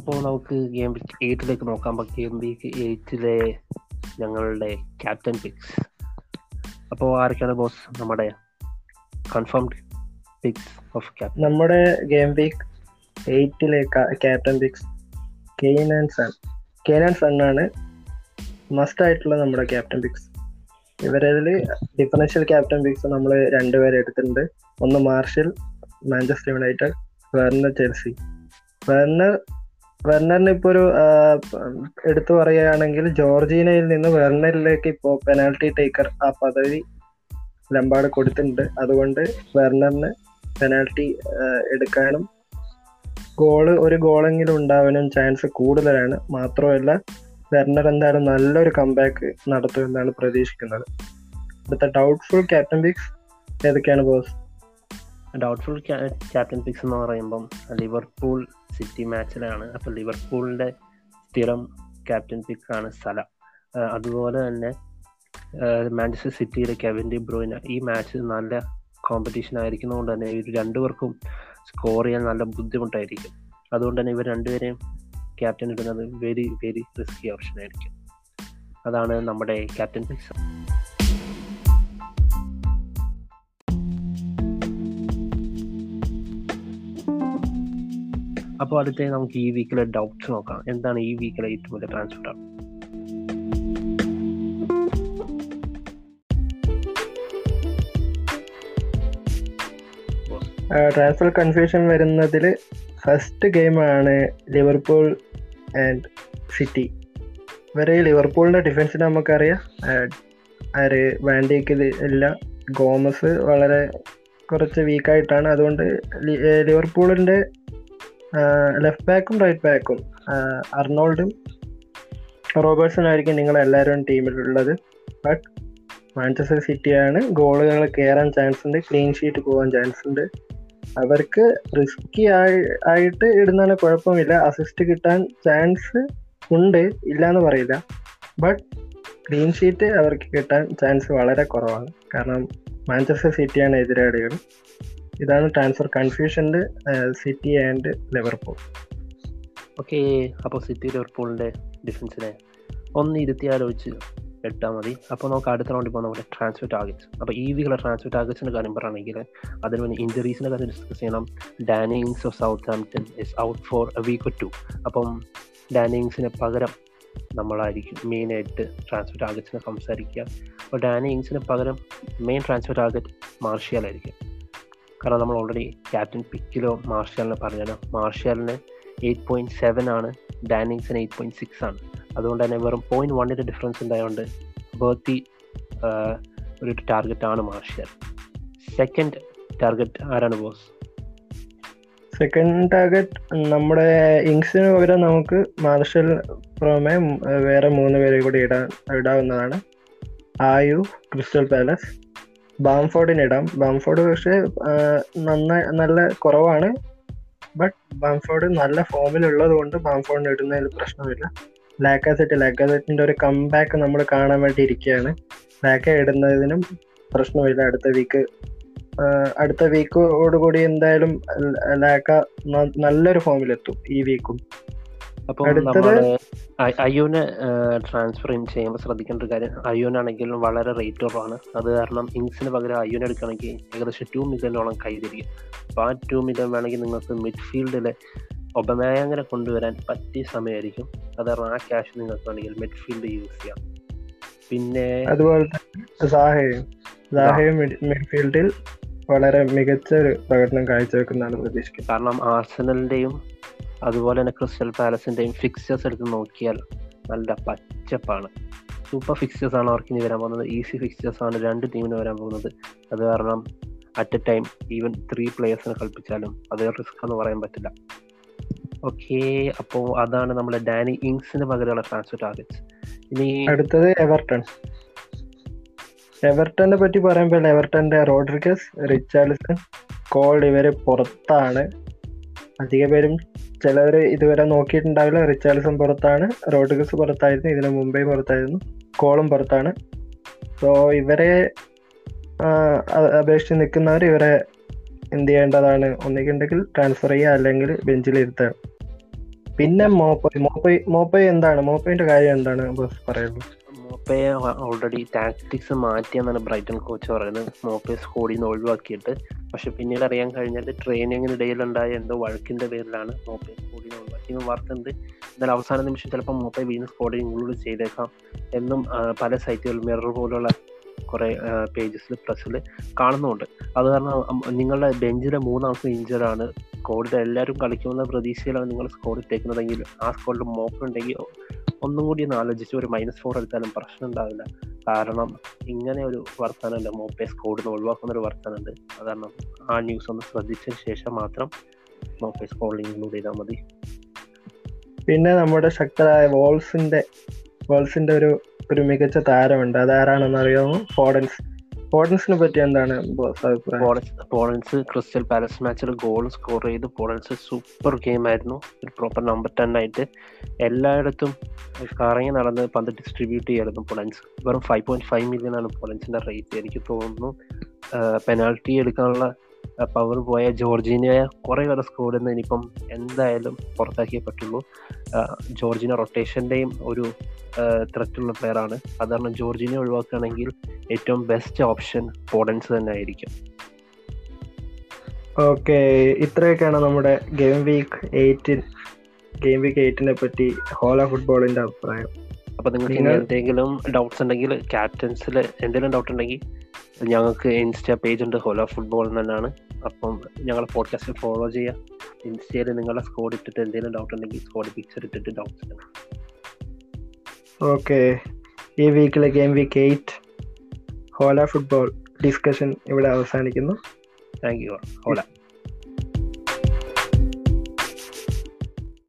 അപ്പോൾ നമുക്ക് game week എയ്റ്റിലേക്ക് നോക്കാം. അപ്പോൾ ഗെയിം വീക്ക് എയ്റ്റിലെ ഞങ്ങളുടെ ക്യാപ്റ്റൻ പിക്സ് അപ്പോൾ ആരൊക്കെയാണ് ബോസ് നമ്മുടെ കൺഫേംഡ് പിക്സ് ഓഫ് ക്യാപ്റ്റൻ നമ്മുടെ game week എയ്റ്റിലെ captain picks Kane and Son Kane and Son ആണ് മസ്റ്റ് ആയിട്ടുള്ള നമ്മുടെ ക്യാപ്റ്റൻ പിക്സ് ഇവരതിൽ ഡിഫറൻഷ്യൽ ക്യാപ്റ്റൻ പിക്സ് നമ്മൾ രണ്ടുപേരെ എടുത്തിട്ടുണ്ട്. ഒന്ന് Martial Manchester United Werner Chelsea. Werner വെർണറിന് ഇപ്പോൾ ഒരു എടുത്തു പറയുകയാണെങ്കിൽ ജോർജീനയിൽ നിന്ന് വെർണറിലേക്ക് ഇപ്പോൾ പെനാൽറ്റി ടേക്കർ ആ പദവി ലംബാട് കൊടുത്തിട്ടുണ്ട്. അതുകൊണ്ട് വെർണറിന് പെനാൽറ്റി എടുക്കാനും ഗോൾ ഒരു ഗോളെങ്കിലും ഉണ്ടാവാനും ചാൻസ് കൂടുതലാണ്. മാത്രമല്ല വെർണർ എന്തായാലും നല്ലൊരു കംബാക്ക് നടത്തുമെന്നാണ് പ്രതീക്ഷിക്കുന്നത്. അടുത്ത ഡൗട്ട്ഫുൾ ക്യാപ്റ്റൻ പിക്സ് ഏതൊക്കെയാണ് ബോസ് ഡൗട്ട്ഫുൾ ക്യാപ്റ്റൻ പിക്സ് എന്ന് പറയുമ്പം ലിവർപൂൾ സിറ്റി മാച്ചിലാണ് അപ്പോൾ ലിവർപൂളിന്റെ സ്ഥിരം ക്യാപ്റ്റൻ പിക്ക് ആണ് സല അതുപോലെ തന്നെ മാഞ്ചസ്റ്റർ സിറ്റിയിലെ കെവിൻ ഡി ബ്രോയിന ഈ മാച്ച് നല്ല കോമ്പറ്റീഷൻ ആയിരിക്കുന്നതുകൊണ്ട് തന്നെ ഇവർ രണ്ടുപേർക്കും സ്കോർ ചെയ്യാൻ നല്ല ബുദ്ധിമുട്ടായിരിക്കും. അതുകൊണ്ട് തന്നെ ഇവർ രണ്ടുപേരെയും ക്യാപ്റ്റൻ ഇടുന്നത് വെരി വെരി റിസ്കി ഓപ്ഷൻ ആയിരിക്കും. അതാണ് നമ്മുടെ ക്യാപ്റ്റൻ പിക്സ് അപ്പോൾ അടുത്ത നമുക്ക് ഈ വീക്കിലെ ഡൗട്ട്സ് നോക്കാം. എന്താണ് ഈ വീക്കിലെ ഏറ്റവും വലിയ ട്രാൻസ്ഫർ ട്രാൻസ്ഫർ കൺഫ്യൂഷൻ വരുന്നതിൽ ഫസ്റ്റ് ഗെയിമാണ് ലിവർപൂൾ ആൻഡ് സിറ്റി വരെ ലിവർപൂളിന്റെ ഡിഫൻസിന് നമുക്കറിയാം. ആര് വാൻഡേക്ക് ഇല്ല. ഗോമസ് വളരെ കുറച്ച് വീക്കായിട്ടാണ് അതുകൊണ്ട് ലിവർപൂളിന്റെ ലെഫ്റ്റ് ബാക്കും റൈറ്റ് ബാക്കും അർണോൾഡും റോബേഴ്സും ആയിരിക്കും നിങ്ങൾ എല്ലാവരും ടീമിലുള്ളത് ബട്ട് മാഞ്ചസ്റ്റർ സിറ്റിയാണ് ഗോളുകൾ കയറാൻ ചാൻസ് ഉണ്ട് ക്ലീൻ ഷീറ്റ് പോകാൻ ചാൻസ് ഉണ്ട്. അവർക്ക് റിസ്ക്കി ആയി ആയിട്ട് ഇടുന്നതിന് കുഴപ്പമില്ല. അസിസ്റ്റ് കിട്ടാൻ ചാൻസ് ഉണ്ട് ഇല്ല എന്ന് പറയില്ല. ബട്ട് ക്ലീൻ ഷീറ്റ് അവർക്ക് കിട്ടാൻ ചാൻസ് വളരെ കുറവാണ്. കാരണം മാഞ്ചസ്റ്റർ സിറ്റിയാണ് എതിരാളികൾ. ഇതാണ് transfer confusion City and Liverpool okay അപ്പോൾ സിറ്റി ലിവർപൂളിന്റെ ഡിഫൻസിനെ ഒന്ന് ഇരുത്തി ആലോചിച്ച് എട്ടാൽ മതി. അപ്പോൾ നമുക്ക് അടുത്ത റൗണ്ടിൽ പോകുന്ന നമ്മുടെ ട്രാൻസ്ഫർ ടാർഗറ്റ്സ് അപ്പോൾ ഈ വീക്കുള്ള ട്രാൻസ്ഫർ ടാർഗറ്റ്സിന്റെ കാര്യം പറയുകയാണെങ്കിൽ അതിന് വേണ്ടി ഇഞ്ചറീസിന്റെ കാര്യം ഡിസ്കസ് ചെയ്യണം. Danny Ings of Southampton is out for a week two അപ്പം ഡാനിങ്സിന് പകരം നമ്മളായിരിക്കും മെയിനായിട്ട് ട്രാൻസ്ഫർ ടാർഗറ്റ്സിനെ സംസാരിക്കുക. അപ്പോൾ ഡാനിങ്സിന് പകരം മെയിൻ ട്രാൻസ്ഫർ ടാർഗറ്റ് മാർഷ്യലായിരിക്കും. കാരണം നമ്മൾ ഓൾറെഡി ക്യാപ്റ്റൻ പിക്കിലോ മാർഷ്യലിനെ പറഞ്ഞല്ലോ മാർഷ്യലിന് എയ്റ്റ് പോയിന്റ് സെവൻ ആണ് ഡാനിങ്സിന് എയ്റ്റ് പോയിന്റ് സിക്സ് ആണ്. അതുകൊണ്ട് തന്നെ വെറും പോയിന്റ് വണ്ണിന്റെ ഡിഫറൻസ് ഉണ്ടായതുകൊണ്ട് ബേർത്തി ഒരു ടാർഗറ്റ് ആണ് മാർഷ്യൽ സെക്കൻഡ് ടാർഗറ്റ് ആരാണ് ബോസ് സെക്കൻഡ് ടാർഗറ്റ് നമ്മുടെ ഇങ്സിന് പകരം നമുക്ക് മാർഷൽ പുറമെ വേറെ മൂന്ന് പേരെ കൂടി ഇടാൻ ഇടാവുന്നതാണ്. ആയു ക്രിസ്റ്റൽ പാലസ് ബാംഫോർഡിന് ഇടാം ബാംഫോർഡ് പക്ഷേ നന്നായി നല്ല കുറവാണ്. ബട്ട് ബാംഫോർഡ് നല്ല ഫോമിലുള്ളത് കൊണ്ട് ബാംഫോർഡിന് ഇടുന്നതിൽ പ്രശ്നമില്ല. ലാക്കാസെറ്റ് ലാക്കാസെറ്റിന്റെ ഒരു കംബാക്ക് നമ്മൾ കാണാൻ വേണ്ടി ഇരിക്കുകയാണ്. ലാക്ക ഇടുന്നതിനും പ്രശ്നമില്ല. അടുത്ത വീക്ക് അടുത്ത വീക്കോടുകൂടി എന്തായാലും ലാക്ക നല്ലൊരു ഫോമിലെത്തും ഈ വീക്കും അപ്പോൾ നമ്മൾ ട്രാൻസ്ഫറിങ് ചെയ്യുമ്പോൾ ശ്രദ്ധിക്കേണ്ട ഒരു കാര്യം അയ്യോനാണെങ്കിൽ വളരെ റേറ്റ് കുറവാണ്. അത് കാരണം ഇങ്സിന് പകരം അയ്യോനെ എടുക്കുകയാണെങ്കിൽ ഏകദേശം ടു മില്യനോളം കൈതിരിക്കും അപ്പോൾ ആ ടു മില്യൺ വേണമെങ്കിൽ നിങ്ങൾക്ക് മിഡ്ഫീൽഡിലെ ഒബമേയങ്ങനെ കൊണ്ടുവരാൻ പറ്റിയ സമയമായിരിക്കും. അത് ആ ക്യാഷ് നിങ്ങൾക്ക് വേണമെങ്കിൽ മിഡ്ഫീൽഡ് യൂസ് ചെയ്യാം. പിന്നെ അതുപോലെ സാഹയും സാഹയും മിഡ്ഫീൽഡിൽ വളരെ മികച്ച ഒരു പ്രകടനം കാഴ്ചവെക്കുന്നതാണ് പ്രതീക്ഷിക്കുന്നത്. കാരണം ആർസനലിന്റെയും അതുപോലെ തന്നെ ക്രിസ്റ്റൽ പാലസിന്റെയും ഫിക്സേഴ്സ് എടുത്ത് നോക്കിയാൽ നല്ല പച്ചപ്പാണ്. സൂപ്പർ ഫിക്സേഴ്സ് ആണ് അവർക്ക് ഇനി വരാൻ പോകുന്നത്. ഈസി ഫിക്സേഴ്സ് ആണ് രണ്ട് ടീമിന് വരാൻ പോകുന്നത്. അത് കാരണം at a time even three പ്ലേയേഴ്സിനെ കളിപ്പിച്ചാലും അത് റിസ്ക് എന്ന് പറയാൻ പറ്റില്ല. ഓക്കെ അപ്പോൾ അതാണ് നമ്മുടെ ഡാനി ഇങ്സിന് പകരമുള്ള ട്രാൻസ്ഫർ ടാർഗറ്റ്സ് ഇനി അടുത്തത് എവർട്ടൺ എവർട്ടനെ പറ്റി പറയുമ്പോൾ എവർട്ടന്റെ റോഡ്രിഗസ് റിച്ചാർഡ്സൺ കോൾ ഇവർ പുറത്താണ്. അധിക പേരും ചിലവർ ഇതുവരെ നോക്കിയിട്ടുണ്ടാവില്ല. റിച്ചാർഡ്സൺ പുറത്താണ്. റോഡ്രിഗസ് പുറത്തായിരുന്നു. ഇതിന് മുംബൈ പുറത്തായിരുന്നു. കോളും പുറത്താണ്. സോ ഇവരെ അപേക്ഷിച്ച് നിൽക്കുന്നവർ ഇവരെ എന്ത് ചെയ്യേണ്ടതാണ്? ഒന്നുകിൽ ട്രാൻസ്ഫർ ചെയ്യുക അല്ലെങ്കിൽ ബെഞ്ചിൽ ഇരുത്തുക. പിന്നെ മോപ്പൈ മോപ്പൈ മോപ്പൈ എന്താണ്? മോപ്പൈന്റെ കാര്യം എന്താണ് ബോസ് പറയുന്നത്? മോപ്പയെ ഓൾറെഡി ടാക്ടിക്സ് മാറ്റിയെന്നാണ് ബ്രൈറ്റൺ കോച്ച് പറയുന്നത്. മോപ്പയെ സ്കോഡിൽ നിന്ന് ഒഴിവാക്കിയിട്ട് പക്ഷെ പിന്നീട് അറിയാൻ കഴിഞ്ഞത് ട്രെയിനിങ്ങിനിടയിലുണ്ടായ എന്തോ വഴക്കിന്റെ പേരിലാണ് മോപ്പയെ നിന്ന് ഒഴിവാക്കിയെന്ന് വാർത്തയുണ്ട് എന്നാൽ അവസാന നിമിഷം ചിലപ്പോൾ മോപ്പയെ വീണ്ടും സ്കോഡിൽ ഇൻക്ലൂഡ് ചെയ്തേക്കാം എന്നും പല സൈറ്റുകളിൽ മിറർ പോലുള്ള കുറെ പേജസിൽ പ്രസ്സിൽ കാണുന്നുണ്ട്. അത് കാരണം നിങ്ങളുടെ ബെഞ്ചിലെ മൂന്നാൾക്ക് ആണ്. സ്കോഡിൽ എല്ലാവരും കളിക്കുമെന്ന പ്രതീക്ഷയിലാണ് നിങ്ങൾ സ്കോഡ് ഇട്ടേക്കുന്നതെങ്കിൽ ആ സ്കോഡിൽ മോപ്പുണ്ടെങ്കിൽ ഒന്നും കൂടി ഒന്ന് ആലോചിച്ച് ഒരു മൈനസ് ഫോർ എടുത്താലും പ്രശ്നം ഉണ്ടാവില്ല. കാരണം ഇങ്ങനെ ഒരു വർത്തനമുണ്ട് മോപ്പെ സ്കോഡിൽ നിന്ന് ഒഴിവാക്കുന്ന ഒരു വർത്താനുണ്ട് അത് കാരണം ആ ന്യൂസ് ഒന്ന് ശ്രദ്ധിച്ചതിന് ശേഷം മാത്രം മോപ്പെ സ്കോഡിൽ ഇൻക്ലൂഡ് ചെയ്താൽ മതി. പിന്നെ നമ്മുടെ ശക്തരായ വോൾസിന്റെ വോൾസിന്റെ ഒരു ഒരു മികച്ച താരമുണ്ട്. അതാരാണെന്ന് അറിയാമോ ഫോഡൻസ്. ഫോഡൻസിനെ പറ്റി എന്താണ് പോളൻസ് ക്രിസ്റ്റൽ പാലസ് മാച്ചിൽ ഗോൾ സ്കോർ ചെയ്ത് പോളൻസ് സൂപ്പർ ഗെയിം ആയിരുന്നു. ഒരു പ്രോപ്പർ നമ്പർ ടെൻ ആയിട്ട് എല്ലായിടത്തും കറങ്ങി നടന്ന് പന്ത് ഡിസ്ട്രിബ്യൂട്ട് ചെയ്യായിരുന്നു പോളൻസ്. വെറും ഫൈവ് പോയിന്റ് ഫൈവ് മില്യൺ ആണ് പോളൻസിന്റെ റേറ്റ് എനിക്ക് തോന്നുന്നു. പെനാൾട്ടി എടുക്കാനുള്ള പവർ പോയ ജോർജിനെ കുറേ പേരെ സ്കോഡിൽ നിന്ന് ഇനിയിപ്പം എന്തായാലും പുറത്താക്കിയേ പറ്റുള്ളൂ. ജോർജിന റൊട്ടേഷന്റെയും ഒരു ത്രെറ്റുള്ള പ്ലെയറാണ് അത് കാരണം ജോർജിനെ ഒഴിവാക്കുകയാണെങ്കിൽ ഏറ്റവും ബെസ്റ്റ് ഓപ്ഷൻ പോഡൻസ് തന്നെ ആയിരിക്കും. ഓക്കെ ഇത്രയൊക്കെയാണ് നമ്മുടെ ഗെയിം വീക്ക് എയ്റ്റിൻ ഗെയിം വീക്ക് എയ്റ്റിനെ പറ്റി ഹോള ഫുട്ബോളിന്റെ അഭിപ്രായം. അപ്പൊ നിങ്ങൾക്ക് ഇനി എന്തെങ്കിലും ഡൗട്ട്സ് ഉണ്ടെങ്കിൽ ക്യാപ്റ്റൻസിൽ എന്തെങ്കിലും ഡൗട്ട് ഉണ്ടെങ്കിൽ ഞങ്ങൾക്ക് ഇൻസ്റ്റാ പേജ് ഉണ്ട് ഹോല ഫുട്ബോൾ തന്നെയാണ്. അപ്പം ഞങ്ങളെ പോഡ്കാസ്റ്റ് ഫോളോ ചെയ്യുക ഇൻസ്റ്റയിൽ നിങ്ങളുടെ സ്കോഡ് ഇട്ടിട്ട് എന്തെങ്കിലും ഡൗട്ട് ഉണ്ടെങ്കിൽ സ്കോഡ് പിക്ചർ ഇട്ടിട്ട് ഡൗട്ട്സ് ഓക്കെ ഈ വീക്കിലെ game week eight Hola football discussion ഇവിടെ അവസാനിക്കുന്നു. Thank you Hola.